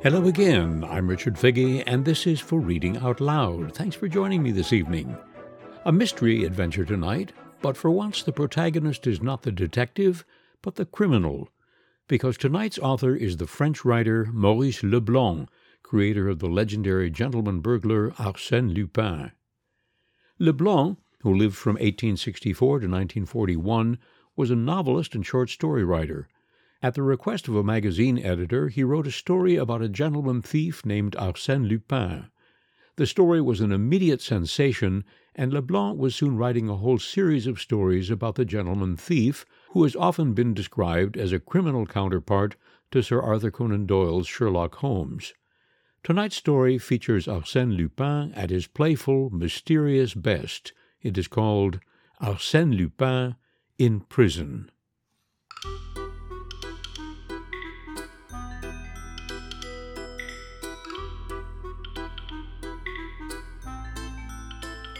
Hello again. I'm Richard Figge, and this is for Reading Out Loud. Thanks for joining me this evening. A mystery adventure tonight, but for once the protagonist is not the detective, but the criminal, because tonight's author is the French writer Maurice Leblanc, creator of the legendary gentleman burglar Arsène Lupin. Leblanc, who lived from 1864 to 1941, was a novelist and short story writer. At the request of a magazine editor, he wrote a story about a gentleman thief named Arsène Lupin. The story was an immediate sensation, and Leblanc was soon writing a whole series of stories about the gentleman thief, who has often been described as a criminal counterpart to Sir Arthur Conan Doyle's Sherlock Holmes. Tonight's story features Arsène Lupin at his playful, mysterious best. It is called Arsène Lupin in Prison.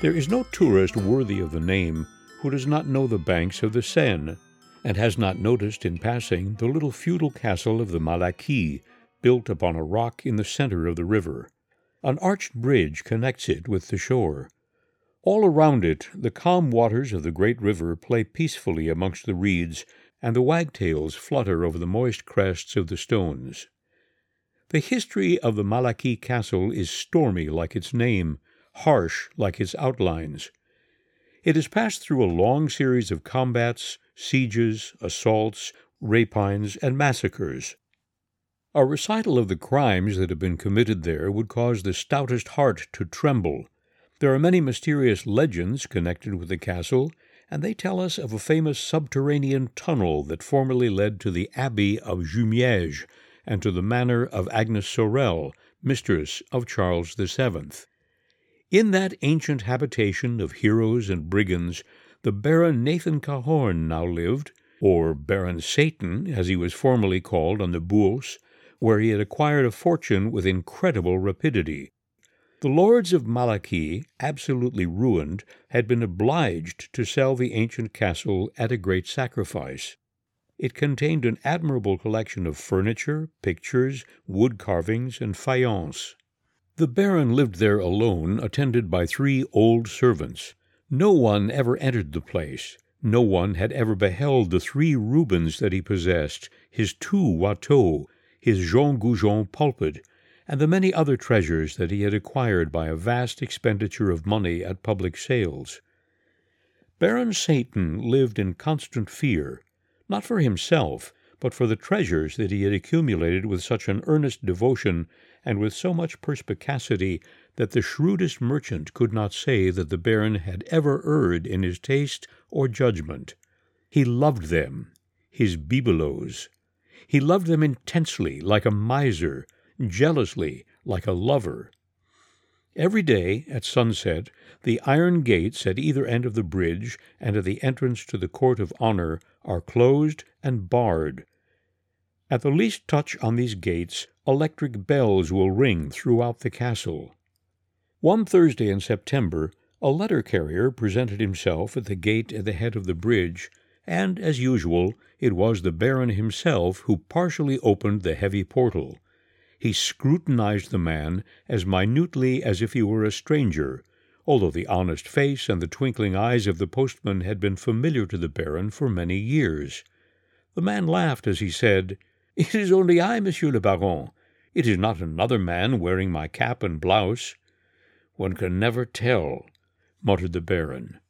There is no tourist worthy of the name who does not know the banks of the Seine, and has not noticed in passing the little feudal castle of the Malaquis, built upon a rock in the center of the river. An arched bridge connects it with the shore. All around it, the calm waters of the great river play peacefully amongst the reeds, and the wagtails flutter over the moist crests of the stones. The history of the Malaquis castle is stormy like its name, harsh like its outlines. It has passed through a long series of combats, sieges, assaults, rapines, and massacres. A recital of the crimes that have been committed there would cause the stoutest heart to tremble. There are many mysterious legends connected with the castle, and they tell us of a famous subterranean tunnel that formerly led to the Abbey of Jumièges and to the manor of Agnes Sorel, mistress of Charles VII. In that ancient habitation of heroes and brigands, the Baron Nathan Cahorn now lived, or Baron Satan, as he was formerly called on the Bourse, where he had acquired a fortune with incredible rapidity. The lords of Malaquis, absolutely ruined, had been obliged to sell the ancient castle at a great sacrifice. It contained an admirable collection of furniture, pictures, wood carvings, and faience. The Baron lived there alone, attended by three old servants. No one ever entered the place. No one had ever beheld the three Rubens that he possessed, his two Watteau, his Jean Goujon pulpit, and the many other treasures that he had acquired by a vast expenditure of money at public sales. Baron Satan lived in constant fear, not for himself, but for the treasures that he had accumulated with such an earnest devotion and with so much perspicacity that the shrewdest merchant could not say that the baron had ever erred in his taste or judgment. He loved them, his bibelots. He loved them intensely, like a miser, jealously, like a lover. Every day, at sunset, the iron gates at either end of the bridge and at the entrance to the court of honor are closed and barred. At the least touch on these gates, electric bells will ring throughout the castle. One Thursday in September, a letter carrier presented himself at the gate at the head of the bridge, and, as usual, it was the Baron himself who partially opened the heavy portal. He scrutinized the man as minutely as if he were a stranger, although the honest face and the twinkling eyes of the postman had been familiar to the Baron for many years. The man laughed as he said, It is only I, Monsieur le Baron. It is not another man wearing my cap and blouse. One can never tell, muttered the Baron.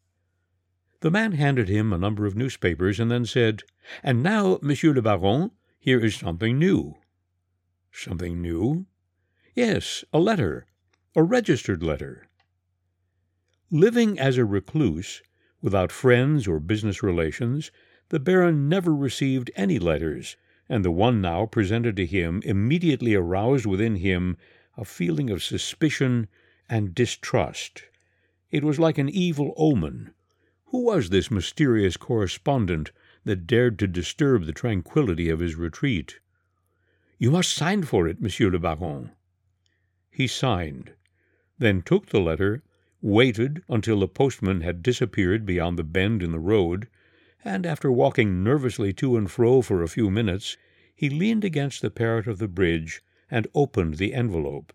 The man handed him a number of newspapers and then said, And now, Monsieur le Baron, here is something new. Something new? Yes, a letter, a registered letter. Living as a recluse, without friends or business relations, the Baron never received any letters, and the one now presented to him immediately aroused within him a feeling of suspicion and distrust. It was like an evil omen. Who was this mysterious correspondent that dared to disturb the tranquillity of his retreat? You must sign for it, Monsieur le Baron. He signed, then took the letter, waited until the postman had disappeared beyond the bend in the road, and after walking nervously to and fro for a few minutes, he leaned against the parapet of the bridge and opened the envelope.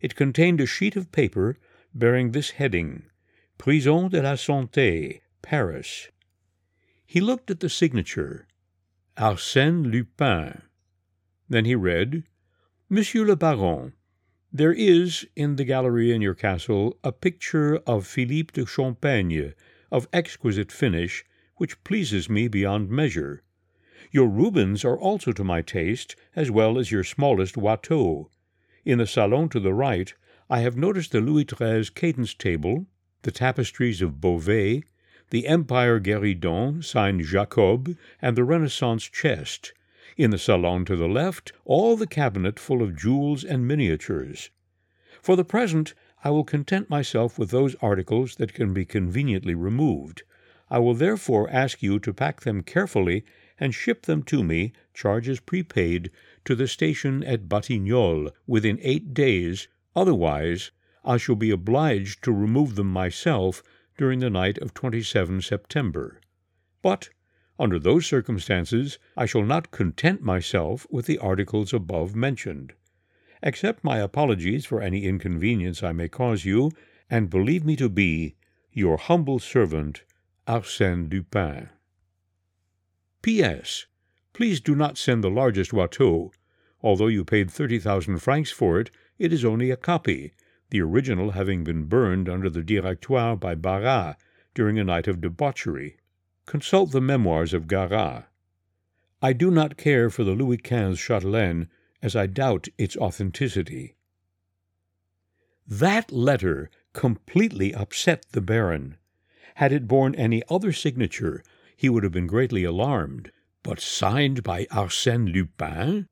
It contained a sheet of paper bearing this heading Prison de la Santé, Paris. He looked at the signature Arsène Lupin. Then he read, Monsieur le Baron, there is, in the gallery in your castle, a picture of Philippe de Champaigne, of exquisite finish, which pleases me beyond measure. Your Rubens are also to my taste, as well as your smallest Watteau. In the salon to the right, I have noticed the Louis XIII credence table, the tapestries of Beauvais, the Empire Guéridon, signed Jacob, and the Renaissance chest. In the salon to the left, all the cabinet full of jewels and miniatures. For the present, I will content myself with those articles that can be conveniently removed. I will therefore ask you to pack them carefully and ship them to me, charges prepaid, to the station at Batignolles within eight days, otherwise I shall be obliged to remove them myself during the night of 27 September. But, under those circumstances, I shall not content myself with the articles above mentioned. Accept my apologies for any inconvenience I may cause you, and believe me to be your humble servant, Arsène Lupin. P.S. Please do not send the largest Watteau. Although you paid thirty thousand francs for it, it is only a copy, the original having been burned under the Directoire by Barras during a night of debauchery. Consult the memoirs of Garat. I do not care for the Louis XV chatelaine, as I doubt its authenticity. That letter completely upset the Baron. Had it borne any other signature, he would have been greatly alarmed, but signed by Arsène Lupin?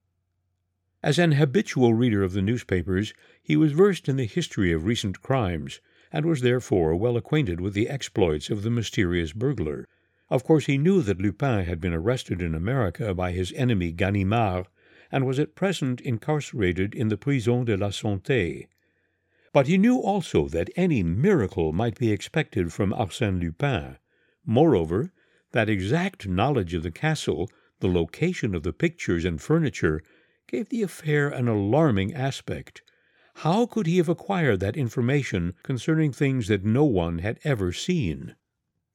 As an habitual reader of the newspapers, he was versed in the history of recent crimes, and was therefore well acquainted with the exploits of the mysterious burglar. Of course, he knew that Lupin had been arrested in America by his enemy Ganimard, and was at present incarcerated in the Prison de la Santé. But he knew also that any miracle might be expected from Arsène Lupin. Moreover, that exact knowledge of the castle, the location of the pictures and furniture, gave the affair an alarming aspect. How could he have acquired that information concerning things that no one had ever seen?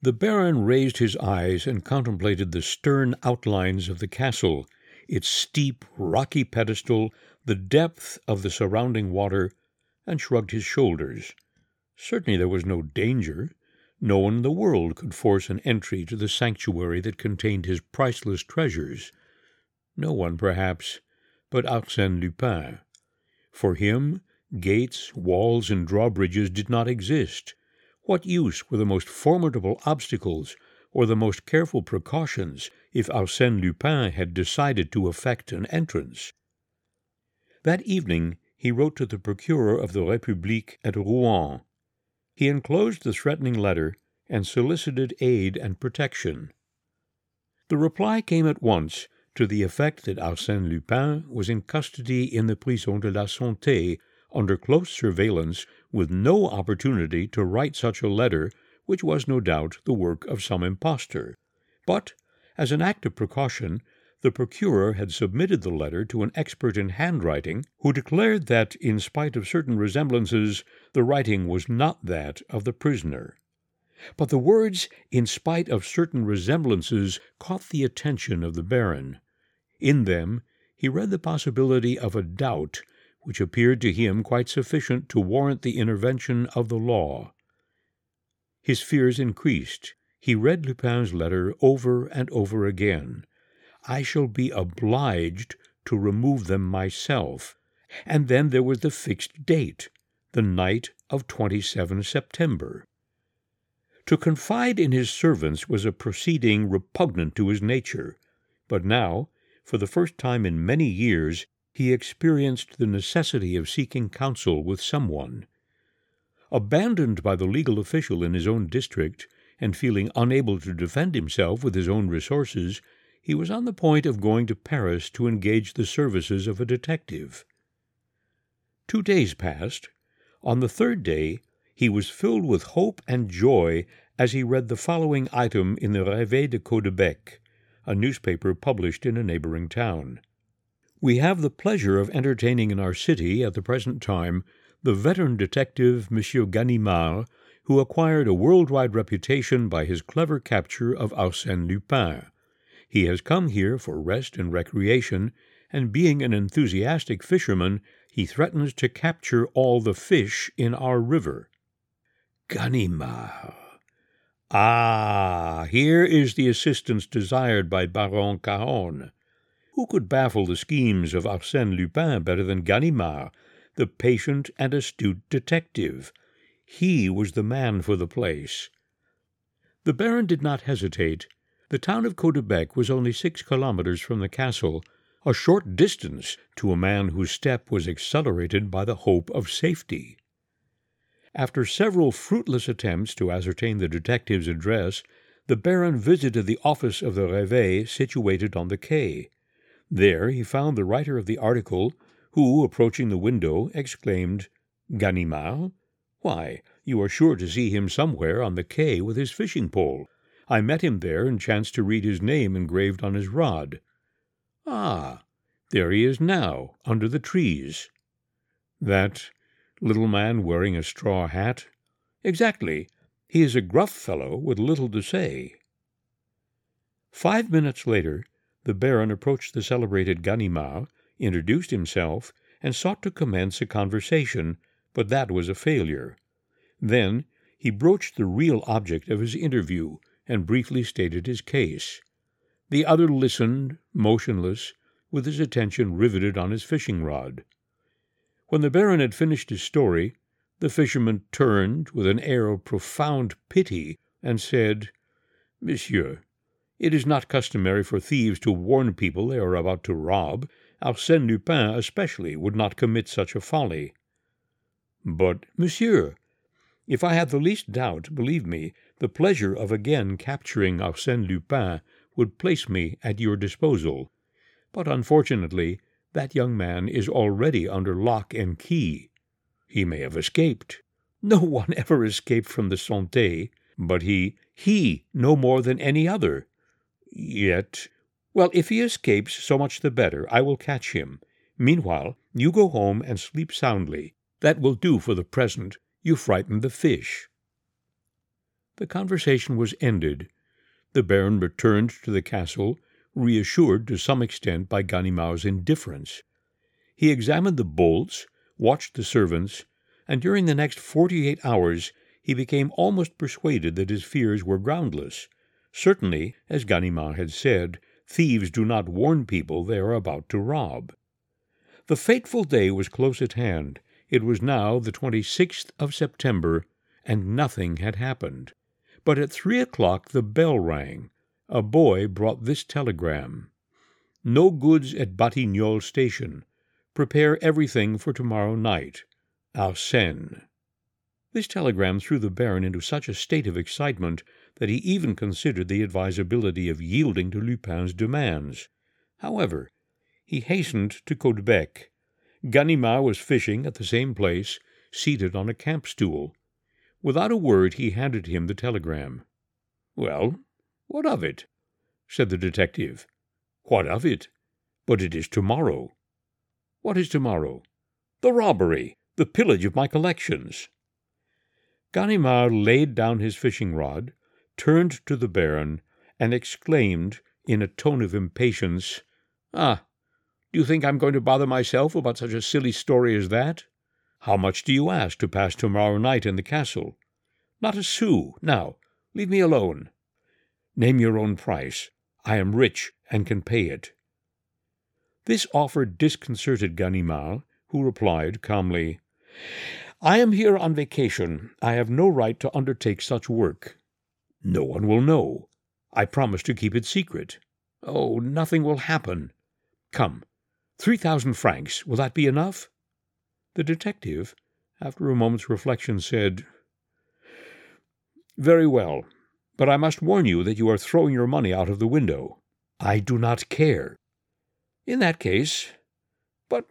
The Baron raised his eyes and contemplated the stern outlines of the castle, its steep, rocky pedestal, the depth of the surrounding water, and shrugged his shoulders. Certainly there was no danger. No one in the world could force an entry to the sanctuary that contained his priceless treasures. No one, perhaps, but Arsène Lupin. For him, gates, walls, and drawbridges did not exist. What use were the most formidable obstacles or the most careful precautions if Arsène Lupin had decided to effect an entrance? That evening he wrote to the procureur of the République at Rouen he enclosed the threatening letter and solicited aid and protection. The reply came at once to the effect that Arsène Lupin was in custody in the Prison de la Santé under close surveillance with no opportunity to write such a letter, which was no doubt the work of some impostor. But, as an act of precaution, the procureur had submitted the letter to an expert in handwriting, who declared that, in spite of certain resemblances, the writing was not that of the prisoner. But the words, in spite of certain resemblances, caught the attention of the Baron. In them he read the possibility of a doubt which appeared to him quite sufficient to warrant the intervention of the law. His fears increased. He read Lupin's letter over and over again. I shall be obliged to remove them myself. And then there was the fixed date, the night of 27 September. To confide in his servants was a proceeding repugnant to his nature, but now, for the first time in many years, he experienced the necessity of seeking counsel with someone. Abandoned by the legal official in his own district, and feeling unable to defend himself with his own resources, he was on the point of going to Paris to engage the services of a detective. Two days passed. On the third day, he was filled with hope and joy as he read the following item in the Réveil de Caudebec, a newspaper published in a neighboring town. We have the pleasure of entertaining in our city at the present time the veteran detective Monsieur Ganimard, who acquired a worldwide reputation by his clever capture of Arsène Lupin. He has come here for rest and recreation, and being an enthusiastic fisherman, he threatens to capture all the fish in our river. Ganimard. Ah, here is the assistance desired by Baron Cahorn. Who could baffle the schemes of Arsène Lupin better than Ganimard, the patient and astute detective? He was the man for the place. The Baron did not hesitate. The town of Caudebec was only six kilometers from the castle, a short distance to a man whose step was accelerated by the hope of safety. After several fruitless attempts to ascertain the detective's address, the Baron visited the office of the Réveil situated on the quay. There he found the writer of the article, who, approaching the window, exclaimed, Ganimard? Why, you are sure to see him somewhere on the quay with his fishing pole. I met him there and chanced to read his name engraved on his rod. Ah, there he is now, under the trees. That little man wearing a straw hat? Exactly. He is a gruff fellow with little to say. Five minutes later, the Baron approached the celebrated Ganimard, introduced himself, and sought to commence a conversation, but that was a failure. Then he broached the real object of his interview and briefly stated his case. The other listened, motionless, with his attention riveted on his fishing rod. When the Baron had finished his story, the fisherman turned with an air of profound pity and said, Monsieur, it is not customary for thieves to warn people they are about to rob. Arsène Lupin, especially, would not commit such a folly. But, monsieur, if I had the least doubt, believe me, the pleasure of again capturing Arsène Lupin would place me at your disposal. But unfortunately, that young man is already under lock and key. He may have escaped. No one ever escaped from the Santé, but he, he, no more than any other. Yet, well, if he escapes, so much the better. I will catch him. Meanwhile, you go home and sleep soundly. That will do for the present. You frightened the fish. The conversation was ended. The Baron returned to the castle, reassured to some extent by Ganimard's indifference. He examined the bolts, watched the servants, and during the next forty eight hours he became almost persuaded that his fears were groundless. Certainly, as Ganimard had said, thieves do not warn people they are about to rob. The fateful day was close at hand. It was now the 26th of September, and nothing had happened. But at three o'clock the bell rang. A boy brought this telegram No goods at Batignolles station. Prepare everything for tomorrow night. Arsène. This telegram threw the Baron into such a state of excitement that he even considered the advisability of yielding to Lupin's demands. However, he hastened to Caudebec. Ganimard was fishing at the same place, seated on a camp stool. Without a word, he handed him the telegram. Well, what of it? said the detective. What of it? But it is tomorrow. What is tomorrow? The robbery, the pillage of my collections. Ganimard laid down his fishing rod, turned to the Baron, and exclaimed in a tone of impatience, Ah, do you think I'm going to bother myself about such a silly story as that? How much do you ask to pass tomorrow night in the castle? Not a sou. Now, leave me alone. Name your own price. I am rich and can pay it. This offer disconcerted Ganimard, who replied calmly, I am here on vacation. I have no right to undertake such work. No one will know. I promise to keep it secret. Oh, nothing will happen. Come, three thousand francs, will that be enough? The detective, after a moment's reflection, said, Very well, but I must warn you that you are throwing your money out of the window. I do not care. In that case, but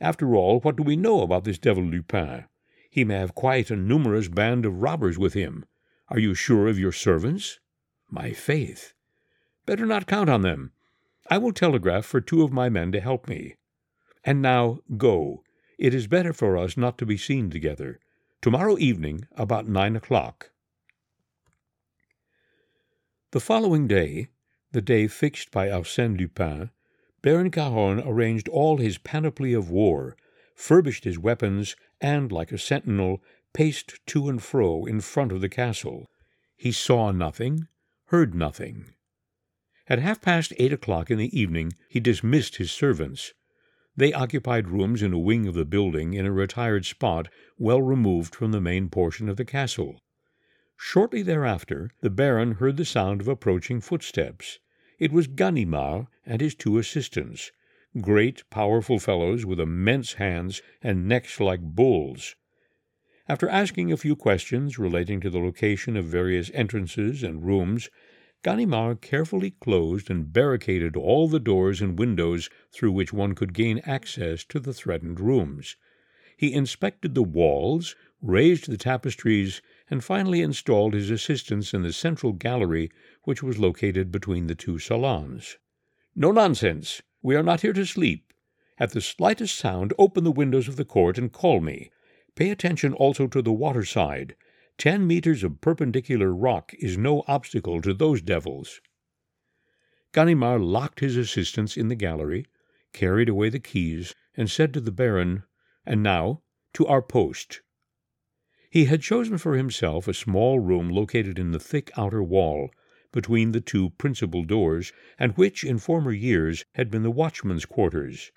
after all, what do we know about this devil Lupin? He may have quite a numerous band of robbers with him. Are you sure of your servants? My faith. Better not count on them. I will telegraph for two of my men to help me. And now go. It is better for us not to be seen together. Tomorrow evening, about nine o'clock. The following day, the day fixed by Arsène Lupin, Baron Cahorn arranged all his panoply of war, furbished his weapons, and, like a sentinel, paced to and fro in front of the castle. He saw nothing, heard nothing. At half past eight o'clock in the evening he dismissed his servants. They occupied rooms in a wing of the building in a retired spot well removed from the main portion of the castle. Shortly thereafter the Baron heard the sound of approaching footsteps. It was Ganimard and his two assistants, great, powerful fellows with immense hands and necks like bulls. After asking a few questions relating to the location of various entrances and rooms, Ganimard carefully closed and barricaded all the doors and windows through which one could gain access to the threatened rooms. He inspected the walls, raised the tapestries, and finally installed his assistants in the central gallery which was located between the two salons. No nonsense! We are not here to sleep. At the slightest sound, open the windows of the court and call me. Pay attention also to the water side. Ten meters of perpendicular rock is no obstacle to those devils. Ganimard locked his assistants in the gallery, carried away the keys, and said to the Baron, And now, to our post. He had chosen for himself a small room located in the thick outer wall, between the two principal doors, and which, in former years, had been the watchman's quarters.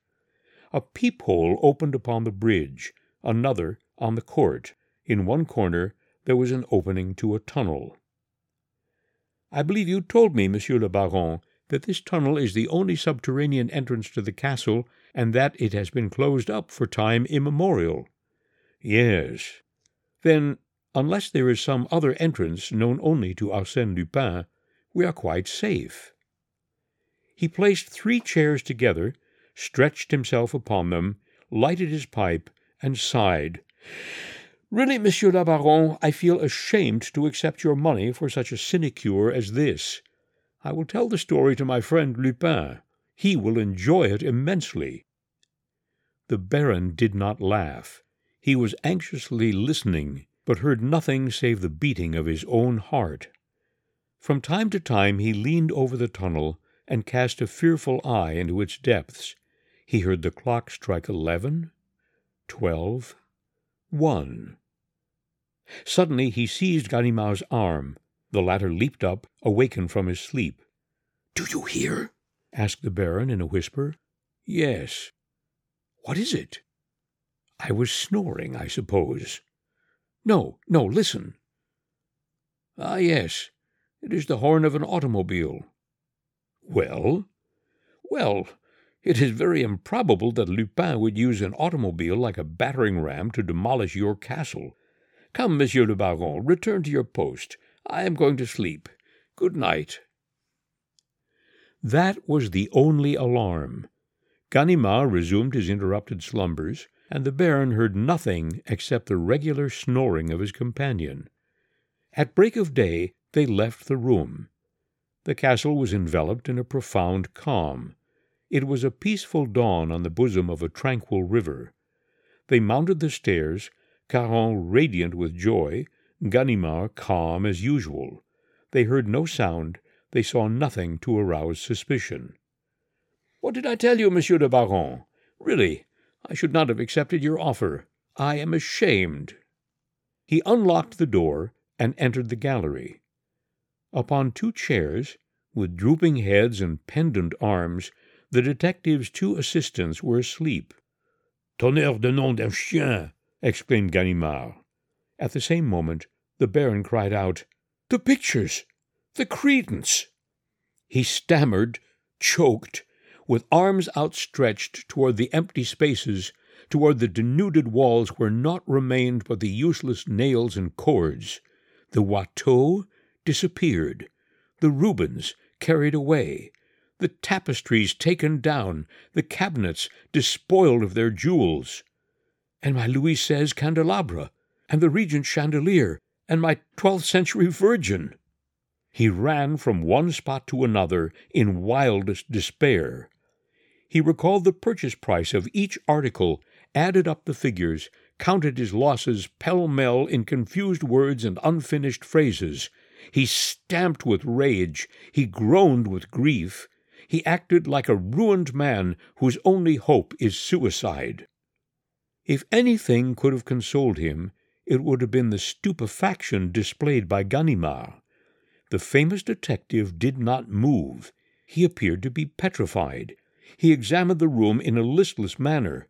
A peephole opened upon the bridge, another on the court. In one corner there was an opening to a tunnel. I believe you told me, Monsieur le Baron, that this tunnel is the only subterranean entrance to the castle, and that it has been closed up for time immemorial. Yes, then, unless there is some other entrance known only to Arsène Lupin, we are quite safe. He placed three chairs together, stretched himself upon them, lighted his pipe, and sighed. Really, Monsieur le Baron, I feel ashamed to accept your money for such a sinecure as this. I will tell the story to my friend Lupin. He will enjoy it immensely. The Baron did not laugh. He was anxiously listening, but heard nothing save the beating of his own heart. From time to time he leaned over the tunnel and cast a fearful eye into its depths. He heard the clock strike eleven, twelve, one. Suddenly he seized Ganimard's arm. The latter leaped up, awakened from his sleep. Do you hear? asked the Baron in a whisper. Yes. What is it? I was snoring, I suppose. No, no, listen. Ah, yes, it is the horn of an automobile. Well? Well, it is very improbable that Lupin would use an automobile like a battering ram to demolish your castle. Come, Monsieur le Baron, return to your post. I am going to sleep. Good night. That was the only alarm. Ganimard resumed his interrupted slumbers, and the Baron heard nothing except the regular snoring of his companion. At break of day they left the room. The castle was enveloped in a profound calm. It was a peaceful dawn on the bosom of a tranquil river. They mounted the stairs, Cahorn radiant with joy, Ganimard calm as usual. They heard no sound, they saw nothing to arouse suspicion. What did I tell you, Monsieur le Baron? Really, I should not have accepted your offer. I am ashamed. He unlocked the door and entered the gallery. Upon two chairs, with drooping heads and pendant arms, the detective's two assistants were asleep. Tonnerre de nom d'un chien! Exclaimed Ganimard. At the same moment, the Baron cried out, The pictures! The credence! He stammered, choked, with arms outstretched toward the empty spaces, toward the denuded walls where naught remained but the useless nails and cords. The Watteau disappeared, the Rubens carried away, the tapestries taken down, the cabinets despoiled of their jewels. And my Louis XVI candelabra, and the Regent chandelier, and my twelfth century Virgin. He ran from one spot to another in wildest despair. He recalled the purchase price of each article, added up the figures, counted his losses pell mell in confused words and unfinished phrases. He stamped with rage. He groaned with grief. He acted like a ruined man whose only hope is suicide. If anything could have consoled him, it would have been the stupefaction displayed by Ganimard. The famous detective did not move. He appeared to be petrified. He examined the room in a listless manner.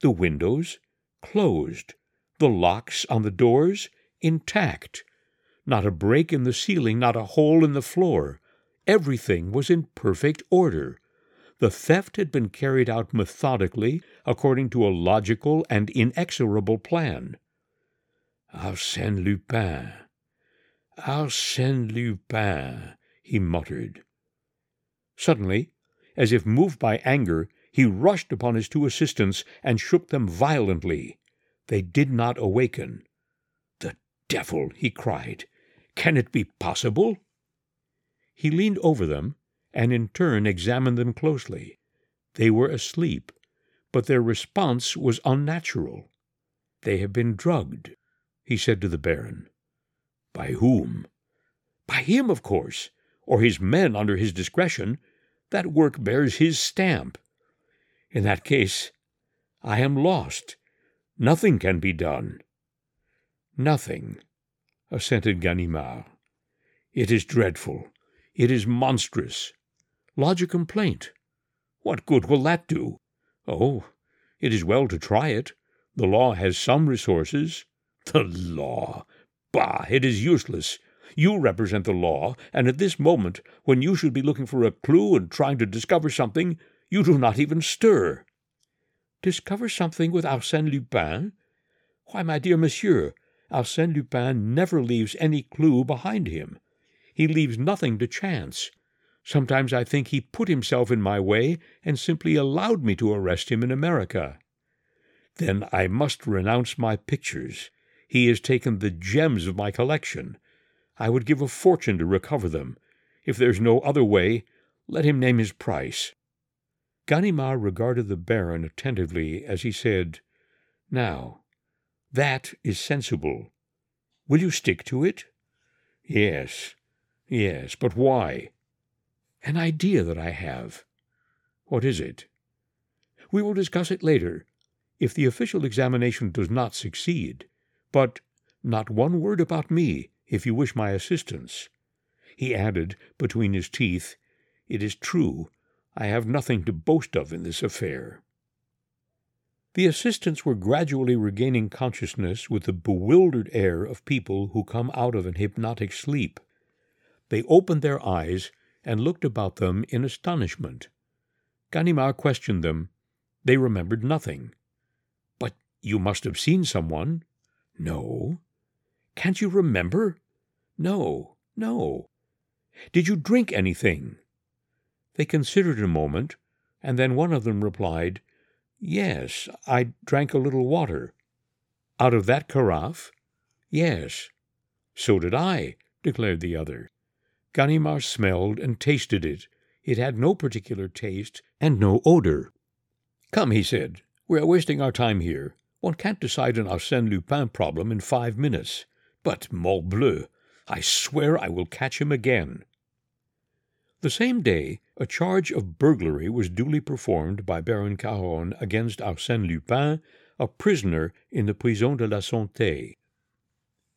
The windows closed, the locks on the doors intact. Not a break in the ceiling, not a hole in the floor. Everything was in perfect order. The theft had been carried out methodically, according to a logical and inexorable plan. Arsène Lupin! Arsène Lupin! he muttered. Suddenly, as if moved by anger, he rushed upon his two assistants and shook them violently. They did not awaken. The devil! he cried. Can it be possible? He leaned over them and in turn examined them closely. They were asleep, but their response was unnatural. They have been drugged, he said to the Baron. By whom? By him, of course, or his men under his discretion. That work bears his stamp. In that case, I am lost. Nothing can be done. Nothing, assented Ganimard. It is dreadful. It is monstrous. Lodge a complaint. What good will that do? Oh, it is well to try it. The law has some resources. The law! Bah! It is useless. You represent the law, and at this moment, when you should be looking for a clue and trying to discover something, you do not even stir. Discover something with Arsène Lupin? Why, my dear monsieur, Arsène Lupin never leaves any clue behind him. He leaves nothing to chance. Sometimes I think he put himself in my way and simply allowed me to arrest him in America. Then I must renounce my pictures. He has taken the gems of my collection. I would give a fortune to recover them. If there's no other way, let him name his price. Ganimard regarded the Baron attentively as he said, Now, that is sensible. Will you stick to it? Yes, yes, but why? An idea that I have. What is it? We will discuss it later, if the official examination does not succeed. But not one word about me, if you wish my assistance. He added, between his teeth, It is true, I have nothing to boast of in this affair. The assistants were gradually regaining consciousness with the bewildered air of people who come out of an hypnotic sleep. They opened their eyes and looked about them in astonishment. Ganimard questioned them. They remembered nothing. But you must have seen someone. No. Can't you remember? No, no. Did you drink anything? They considered a moment, and then one of them replied, Yes, I drank a little water. Out of that carafe? Yes. So did I, declared the other. Ganimard smelled and tasted it. It had no particular taste and no odor. Come, he said, we are wasting our time here. One can't decide an Arsène Lupin problem in five minutes. But, morbleu, I swear I will catch him again. The same day, a charge of burglary was duly performed by Baron Cahorn against Arsène Lupin, a prisoner in the Prison de la Santé.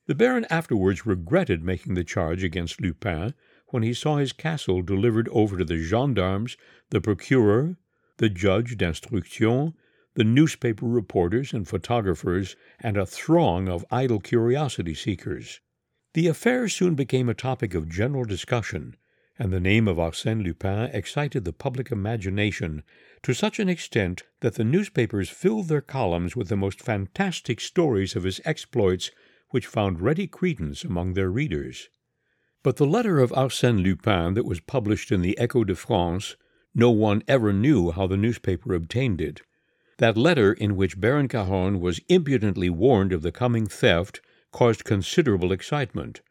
The Baron afterwards regretted making the charge against Lupin when he saw his castle delivered over to the gendarmes, the procureur, the judge d'instruction, the newspaper reporters and photographers, and a throng of idle curiosity seekers. The affair soon became a topic of general discussion, and the name of Arsène Lupin excited the public imagination to such an extent that the newspapers filled their columns with the most fantastic stories of his exploits which found ready credence among their readers. But the letter of Arsène Lupin that was published in the Echo de France, no one ever knew how the newspaper obtained it. That letter in which Baron Cahorn was impudently warned of the coming theft caused considerable excitement.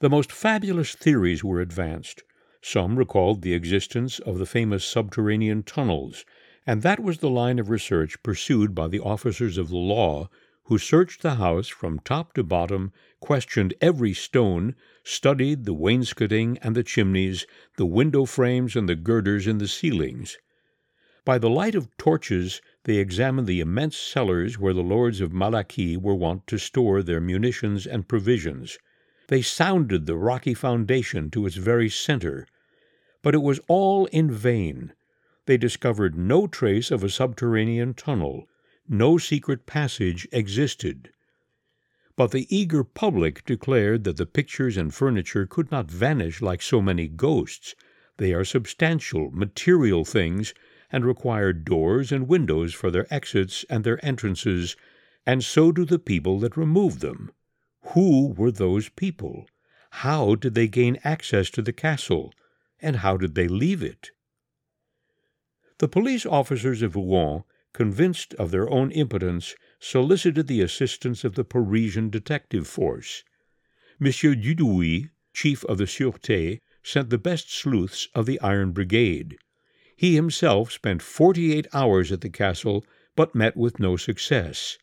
The most fabulous theories were advanced. Some recalled the existence of the famous subterranean tunnels, and that was the line of research pursued by the officers of the law who searched the house from top to bottom, questioned every stone, studied the wainscoting and the chimneys, the window frames and the girders in the ceilings. By the light of torches they examined the immense cellars where the lords of Malaquis were wont to store their munitions and provisions. They sounded the rocky foundation to its very center. But it was all in vain. They discovered no trace of a subterranean tunnel. No secret passage existed. But the eager public declared that the pictures and furniture could not vanish like so many ghosts. They are substantial, material things, and require doors and windows for their exits and their entrances, and so do the people that remove them. Who were those people? How did they gain access to the castle? And how did they leave it? The police officers of Rouen, convinced of their own impotence, solicited the assistance of the Parisian detective force. Monsieur Dudouis, chief of the Sûreté, sent the best sleuths of the Iron Brigade. He himself spent forty eight hours at the castle, but met with no success.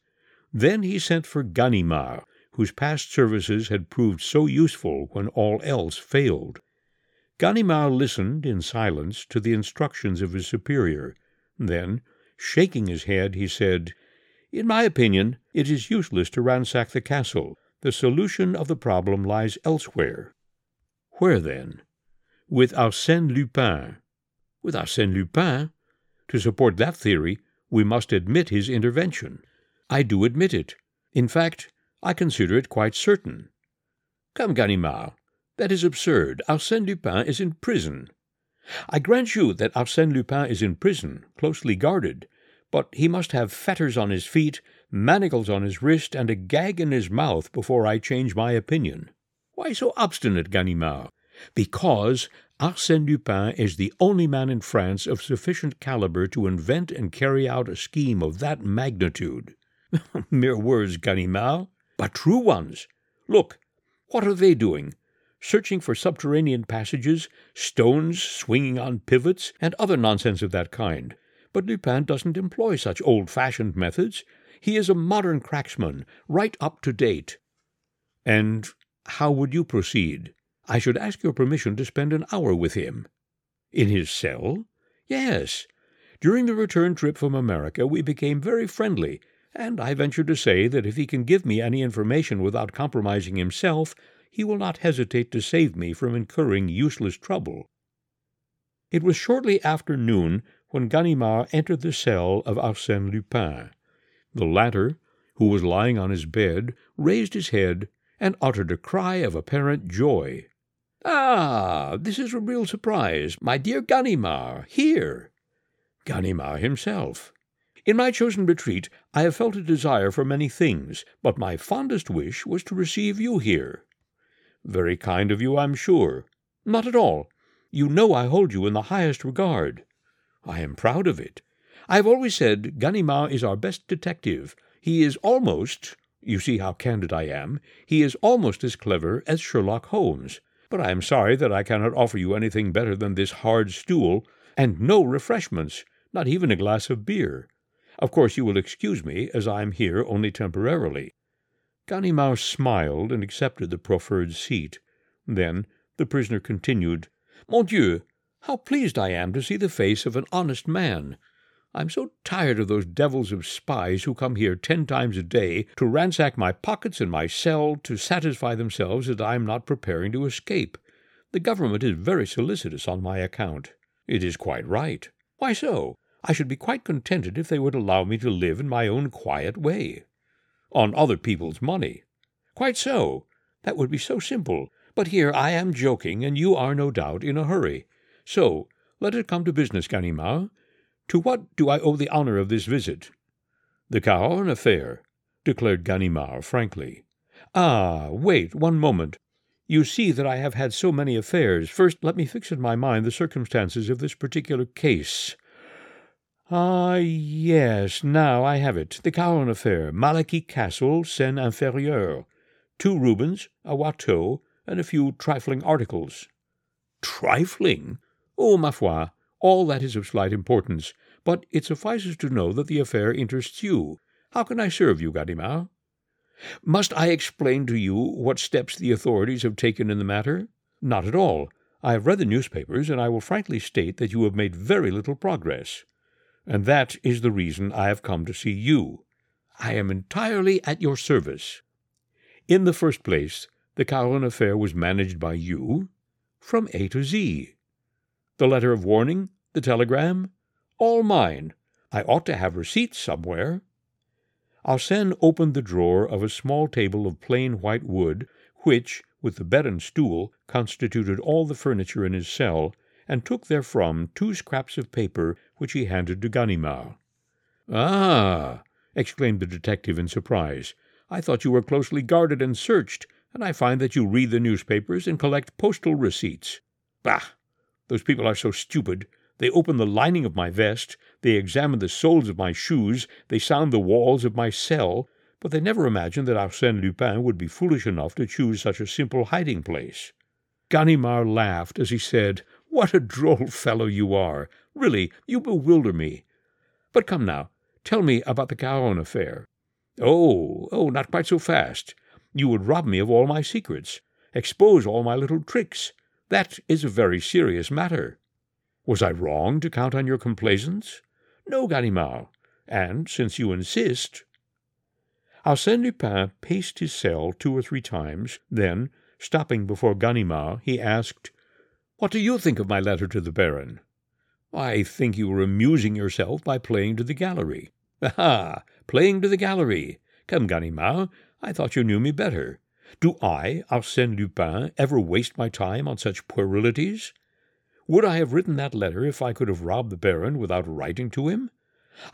Then he sent for Ganimard, whose past services had proved so useful when all else failed. Ganimard listened in silence to the instructions of his superior. Then, shaking his head, he said, In my opinion, it is useless to ransack the castle. The solution of the problem lies elsewhere. Where, then? With Arsène Lupin. With Arsène Lupin? To support that theory, we must admit his intervention. I do admit it. In fact, I consider it quite certain. Come, Ganimard, that is absurd. Arsène Lupin is in prison. I grant you that Arsène Lupin is in prison, closely guarded, but he must have fetters on his feet, manacles on his wrist, and a gag in his mouth before I change my opinion. Why so obstinate, Ganimard? Because Arsène Lupin is the only man in France of sufficient caliber to invent and carry out a scheme of that magnitude. Mere words, Ganimard, but true ones. Look, what are they doing? Searching for subterranean passages, stones swinging on pivots, and other nonsense of that kind. But Lupin doesn't employ such old fashioned methods. He is a modern cracksman, right up to date. And how would you proceed? I should ask your permission to spend an hour with him. In his cell? Yes. During the return trip from America, we became very friendly, and I venture to say that if he can give me any information without compromising himself, he will not hesitate to save me from incurring useless trouble. It was shortly after noon when Ganimard entered the cell of Arsène Lupin. The latter, who was lying on his bed, raised his head and uttered a cry of apparent joy. Ah, this is a real surprise. My dear Ganimard, here! Ganimard himself. In my chosen retreat, I have felt a desire for many things, but my fondest wish was to receive you here. Very kind of you, I'm sure. Not at all. You know I hold you in the highest regard. I am proud of it. I have always said Ganimard is our best detective. He is almost, you see how candid I am, he is almost as clever as Sherlock Holmes. But I am sorry that I cannot offer you anything better than this hard stool, and no refreshments, not even a glass of beer. Of course you will excuse me, as I am here only temporarily. Ganimard smiled and accepted the proffered seat. Then the prisoner continued, Mon Dieu, how pleased I am to see the face of an honest man. I'm so tired of those devils of spies who come here ten times a day to ransack my pockets and my cell to satisfy themselves that I am not preparing to escape. The government is very solicitous on my account. It is quite right. Why so? I should be quite contented if they would allow me to live in my own quiet way on other people's money. Quite so. That would be so simple. But here I am joking, and you are no doubt in a hurry. So let us come to business, Ganimard. To what do I owe the honor of this visit? The Cahorn affair, declared Ganimard frankly. Ah, wait one moment. You see that I have had so many affairs. First, let me fix in my mind the circumstances of this particular case. Ah, yes, now I have it. The Cahorn affair, Malaquis Castle, Seine Inférieure. Two Rubens, a Watteau, and a few trifling articles. Trifling? Oh, ma foi, All that is of slight importance, but it suffices to know that the affair interests you. How can I serve you, Ganimard? Must I explain to you what steps the authorities have taken in the matter? Not at all. I have read the newspapers, and I will frankly state that you have made very little progress. And that is the reason I have come to see you. I am entirely at your service. In the first place, the Cahorn affair was managed by you from A to Z. The letter of warning, the telegram, all mine. I ought to have receipts somewhere. Arsène opened the drawer of a small table of plain white wood, which, with the bed and stool, constituted all the furniture in his cell, and took therefrom two scraps of paper which he handed to Ganimard. Ah! exclaimed the detective in surprise. I thought you were closely guarded and searched, and I find that you read the newspapers and collect postal receipts. Bah! Those people are so stupid. They open the lining of my vest, they examine the soles of my shoes, they sound the walls of my cell, but they never imagine that Arsène Lupin would be foolish enough to choose such a simple hiding place. Ganimard laughed as he said, What a droll fellow you are! Really, you bewilder me. But come now, tell me about the Cahorn affair. Oh, oh, not quite so fast. You would rob me of all my secrets, expose all my little tricks. That is a very serious matter. Was I wrong to count on your complaisance? No, Ganimard. And, since you insist, Arsène Lupin paced his cell two or three times, then, stopping before Ganimard, he asked, What do you think of my letter to the Baron? I think you were amusing yourself by playing to the gallery. Aha! Playing to the gallery! Come, Ganimard, I thought you knew me better. Do I, Arsène Lupin, ever waste my time on such puerilities? Would I have written that letter if I could have robbed the Baron without writing to him?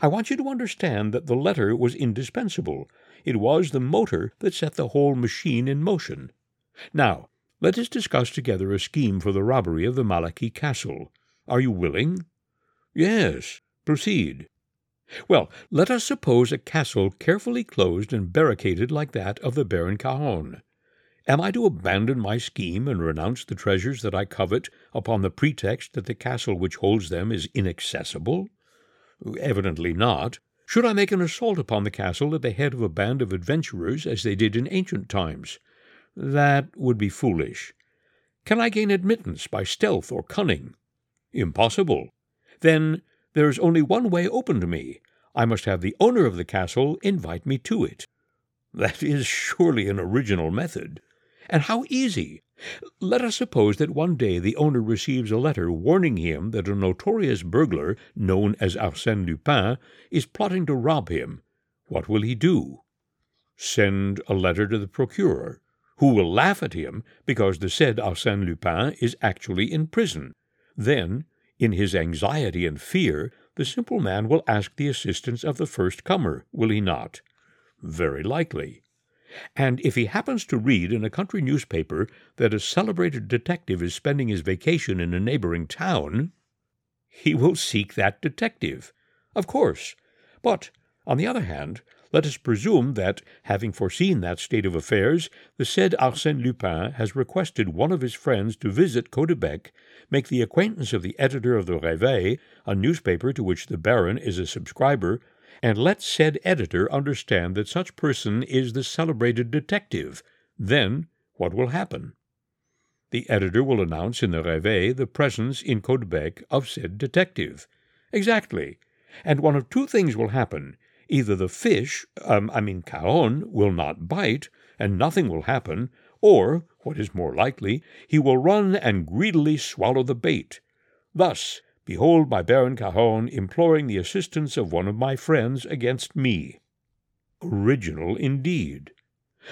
I want you to understand that the letter was indispensable, it was the motor that set the whole machine in motion. Now, let us discuss together a scheme for the robbery of the Malaquis castle. Are you willing? Yes. Proceed. Well, let us suppose a castle carefully closed and barricaded like that of the Baron Cahorn. Am I to abandon my scheme and renounce the treasures that I covet upon the pretext that the castle which holds them is inaccessible? Evidently not. Should I make an assault upon the castle at the head of a band of adventurers, as they did in ancient times? That would be foolish. Can I gain admittance by stealth or cunning? Impossible. Then there is only one way open to me. I must have the owner of the castle invite me to it. That is surely an original method. And how easy! Let us suppose that one day the owner receives a letter warning him that a notorious burglar, known as Arsène Lupin, is plotting to rob him. What will he do? Send a letter to the procureur, who will laugh at him because the said Arsène Lupin is actually in prison. Then, in his anxiety and fear, the simple man will ask the assistance of the first comer, will he not? Very likely. And if he happens to read in a country newspaper that a celebrated detective is spending his vacation in a neighboring town, he will seek that detective. Of course. But, on the other hand, let us presume that, having foreseen that state of affairs, the said Arsène Lupin has requested one of his friends to visit Caudebec, make the acquaintance of the editor of the Réveil, a newspaper to which the Baron is a subscriber, and let said editor understand that such person is the celebrated detective, then what will happen? The editor will announce in the Réveil the presence in Caudebec of said detective. Exactly. And one of two things will happen. Either the fish, um, I mean Cahorn, will not bite, and nothing will happen, or, what is more likely, he will run and greedily swallow the bait. Thus, Behold my Baron Cahorn imploring the assistance of one of my friends against me. Original indeed.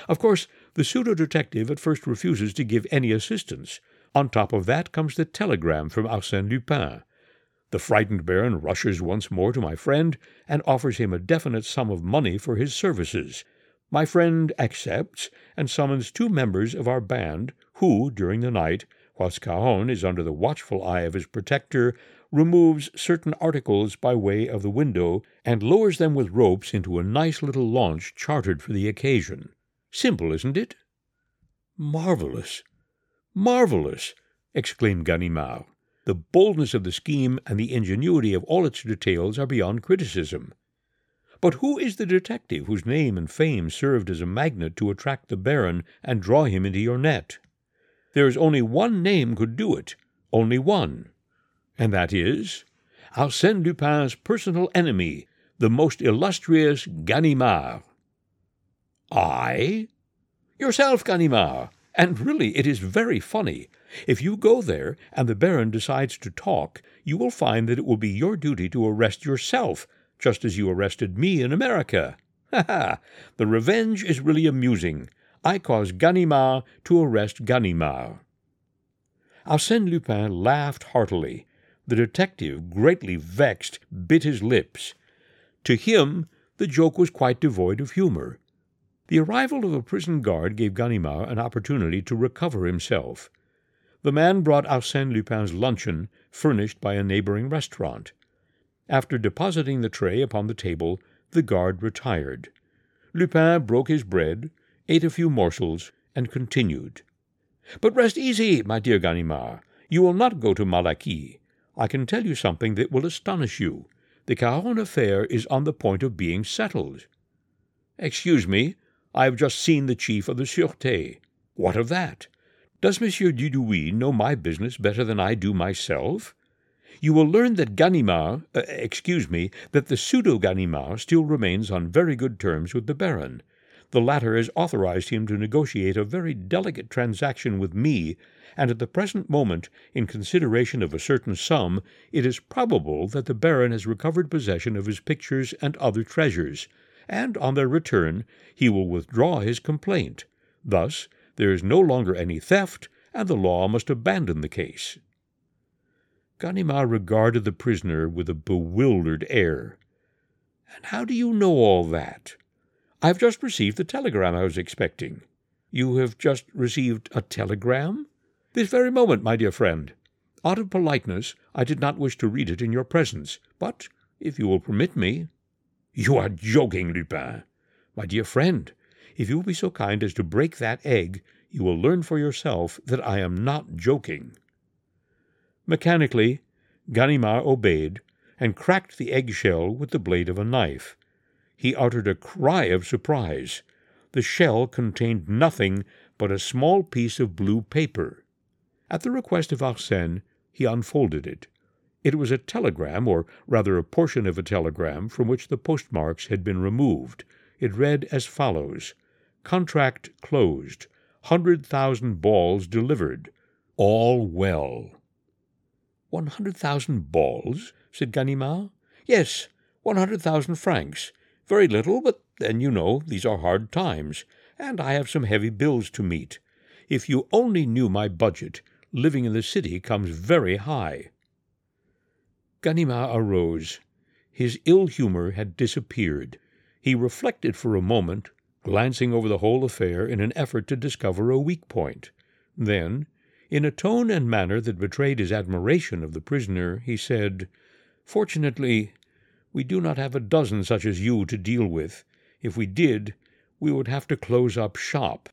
Of course, the pseudo detective at first refuses to give any assistance. On top of that comes the telegram from Arsène Lupin. The frightened Baron rushes once more to my friend and offers him a definite sum of money for his services. My friend accepts and summons two members of our band, who, during the night, whilst Cahorn is under the watchful eye of his protector, removes certain articles by way of the window and lowers them with ropes into a nice little launch chartered for the occasion. Simple, isn't it? Marvelous! Marvelous! exclaimed Ganimard. The boldness of the scheme and the ingenuity of all its details are beyond criticism. But who is the detective whose name and fame served as a magnet to attract the Baron and draw him into your net? There is only one name could do it, only one, and that is Arsène Lupin's personal enemy, the most illustrious Ganimard. I? Yourself, Ganimard. And really, it is very funny. If you go there and the Baron decides to talk, you will find that it will be your duty to arrest yourself, just as you arrested me in America. Ha ha! The revenge is really amusing. I cause Ganimard to arrest Ganimard. Arsène Lupin laughed heartily. The detective, greatly vexed, bit his lips. To him, the joke was quite devoid of humor. The arrival of a prison guard gave Ganimard an opportunity to recover himself. The man brought Arsène Lupin's luncheon, furnished by a neighboring restaurant. After depositing the tray upon the table, the guard retired. Lupin broke his bread, ate a few morsels, and continued. But rest easy, my dear Ganimard. You will not go to Malaquis. I can tell you something that will astonish you. The Cahorn affair is on the point of being settled. Excuse me, I have just seen the chief of the Sûreté. What of that? Does Monsieur Dudouis know my business better than I do myself? You will learn that Ganimard, uh, excuse me, that the pseudo Ganimard still remains on very good terms with the Baron. The latter has authorized him to negotiate a very delicate transaction with me, and at the present moment, in consideration of a certain sum, it is probable that the Baron has recovered possession of his pictures and other treasures and on their return he will withdraw his complaint. Thus, there is no longer any theft, and the law must abandon the case. Ganimard regarded the prisoner with a bewildered air. And how do you know all that? I have just received the telegram I was expecting. You have just received a telegram? This very moment, my dear friend. Out of politeness, I did not wish to read it in your presence, but, if you will permit me, you are joking, Lupin. My dear friend, if you will be so kind as to break that egg, you will learn for yourself that I am not joking. Mechanically, Ganimard obeyed and cracked the eggshell with the blade of a knife. He uttered a cry of surprise. The shell contained nothing but a small piece of blue paper. At the request of Arsène, he unfolded it. It was a telegram, or rather a portion of a telegram, from which the postmarks had been removed. It read as follows Contract closed. Hundred thousand balls delivered. All well. One hundred thousand balls? said Ganimard. Yes, one hundred thousand francs. Very little, but then, you know, these are hard times, and I have some heavy bills to meet. If you only knew my budget, living in the city comes very high. Ganimard arose. His ill humor had disappeared. He reflected for a moment, glancing over the whole affair in an effort to discover a weak point. Then, in a tone and manner that betrayed his admiration of the prisoner, he said, Fortunately, we do not have a dozen such as you to deal with. If we did, we would have to close up shop.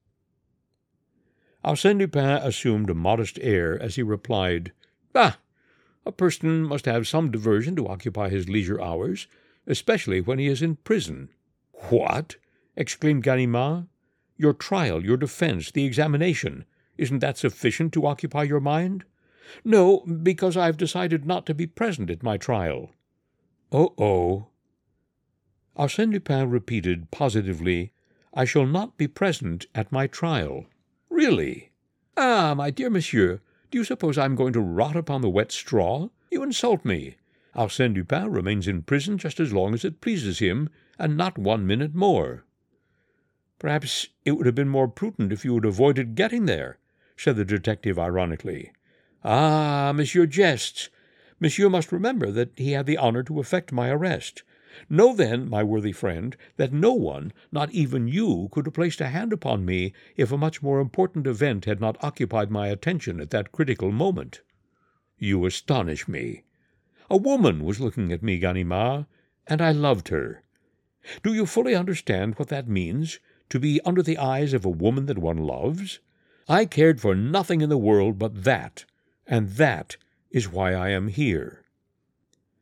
Arsène Lupin assumed a modest air as he replied, Bah! a person must have some diversion to occupy his leisure hours, especially when he is in prison. What? Exclaimed Ganimard. Your trial, your defense, the examination, isn't that sufficient to occupy your mind? No, because I have decided not to be present at my trial. Oh, oh. Arsène Lupin repeated positively, I shall not be present at my trial. Really? Ah, my dear monsieur, do you suppose I am going to rot upon the wet straw? You insult me. Arsène Lupin remains in prison just as long as it pleases him, and not one minute more. Perhaps it would have been more prudent if you had avoided getting there, said the detective ironically. Ah, monsieur jests. Monsieur must remember that he had the honor to effect my arrest. Know then, my worthy friend, that no one, not even you, could have placed a hand upon me if a much more important event had not occupied my attention at that critical moment. You astonish me. A woman was looking at me, Ganimard, and I loved her. Do you fully understand what that means, to be under the eyes of a woman that one loves? I cared for nothing in the world but that, and that is why I am here.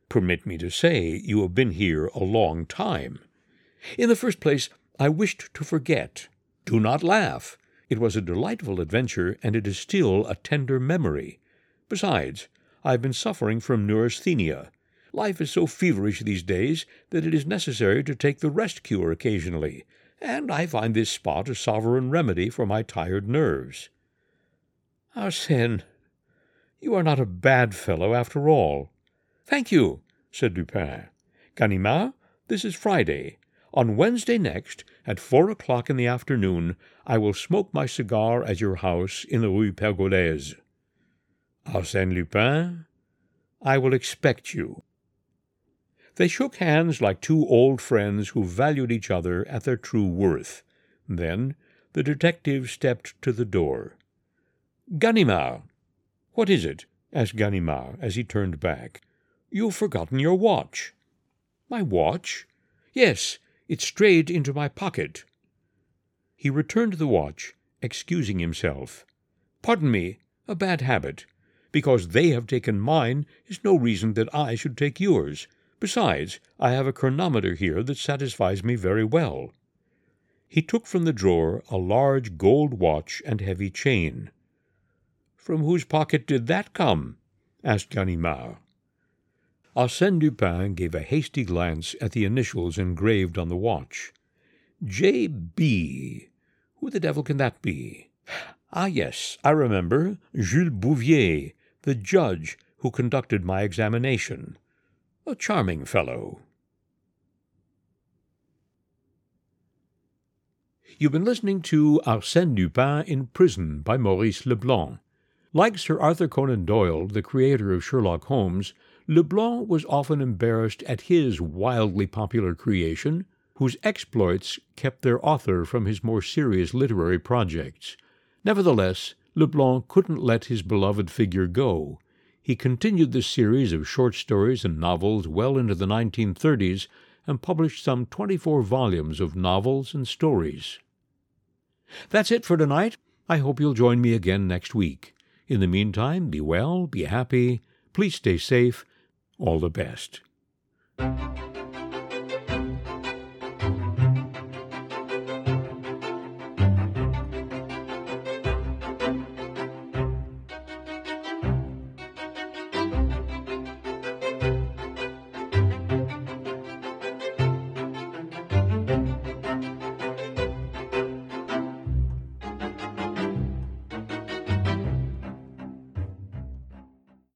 Permit me to say you have been here a long time. In the first place, I wished to forget. Do not laugh. It was a delightful adventure, and it is still a tender memory. Besides, I have been suffering from neurasthenia. Life is so feverish these days that it is necessary to take the rest cure occasionally, and I find this spot a sovereign remedy for my tired nerves. Arsène, you are not a bad fellow after all. Thank you, said Lupin. Ganimard, this is Friday. On Wednesday next, at four o'clock in the afternoon, I will smoke my cigar at your house in the Rue Pergolese. Arsène Lupin, I will expect you. They shook hands like two old friends who valued each other at their true worth. Then the detective stepped to the door. Ganimard. What is it? asked Ganimard as he turned back. You've forgotten your watch. My watch? Yes, it strayed into my pocket. He returned the watch, excusing himself. Pardon me, a bad habit. Because they have taken mine is no reason that I should take yours. Besides, I have a chronometer here that satisfies me very well. He took from the drawer a large gold watch and heavy chain. From whose pocket did that come? asked Ganimard. Arsène Lupin gave a hasty glance at the initials engraved on the watch. J. B. Who the devil can that be? Ah, yes, I remember. Jules Bouvier, the judge who conducted my examination. A charming fellow. You've been listening to Arsène Lupin in Prison by Maurice Leblanc. Like Sir Arthur Conan Doyle, the creator of Sherlock Holmes, Leblanc was often embarrassed at his wildly popular creation, whose exploits kept their author from his more serious literary projects. Nevertheless, Leblanc couldn't let his beloved figure go. He continued this series of short stories and novels well into the 1930s and published some 24 volumes of novels and stories. That's it for tonight. I hope you'll join me again next week. In the meantime, be well, be happy, please stay safe. All the best.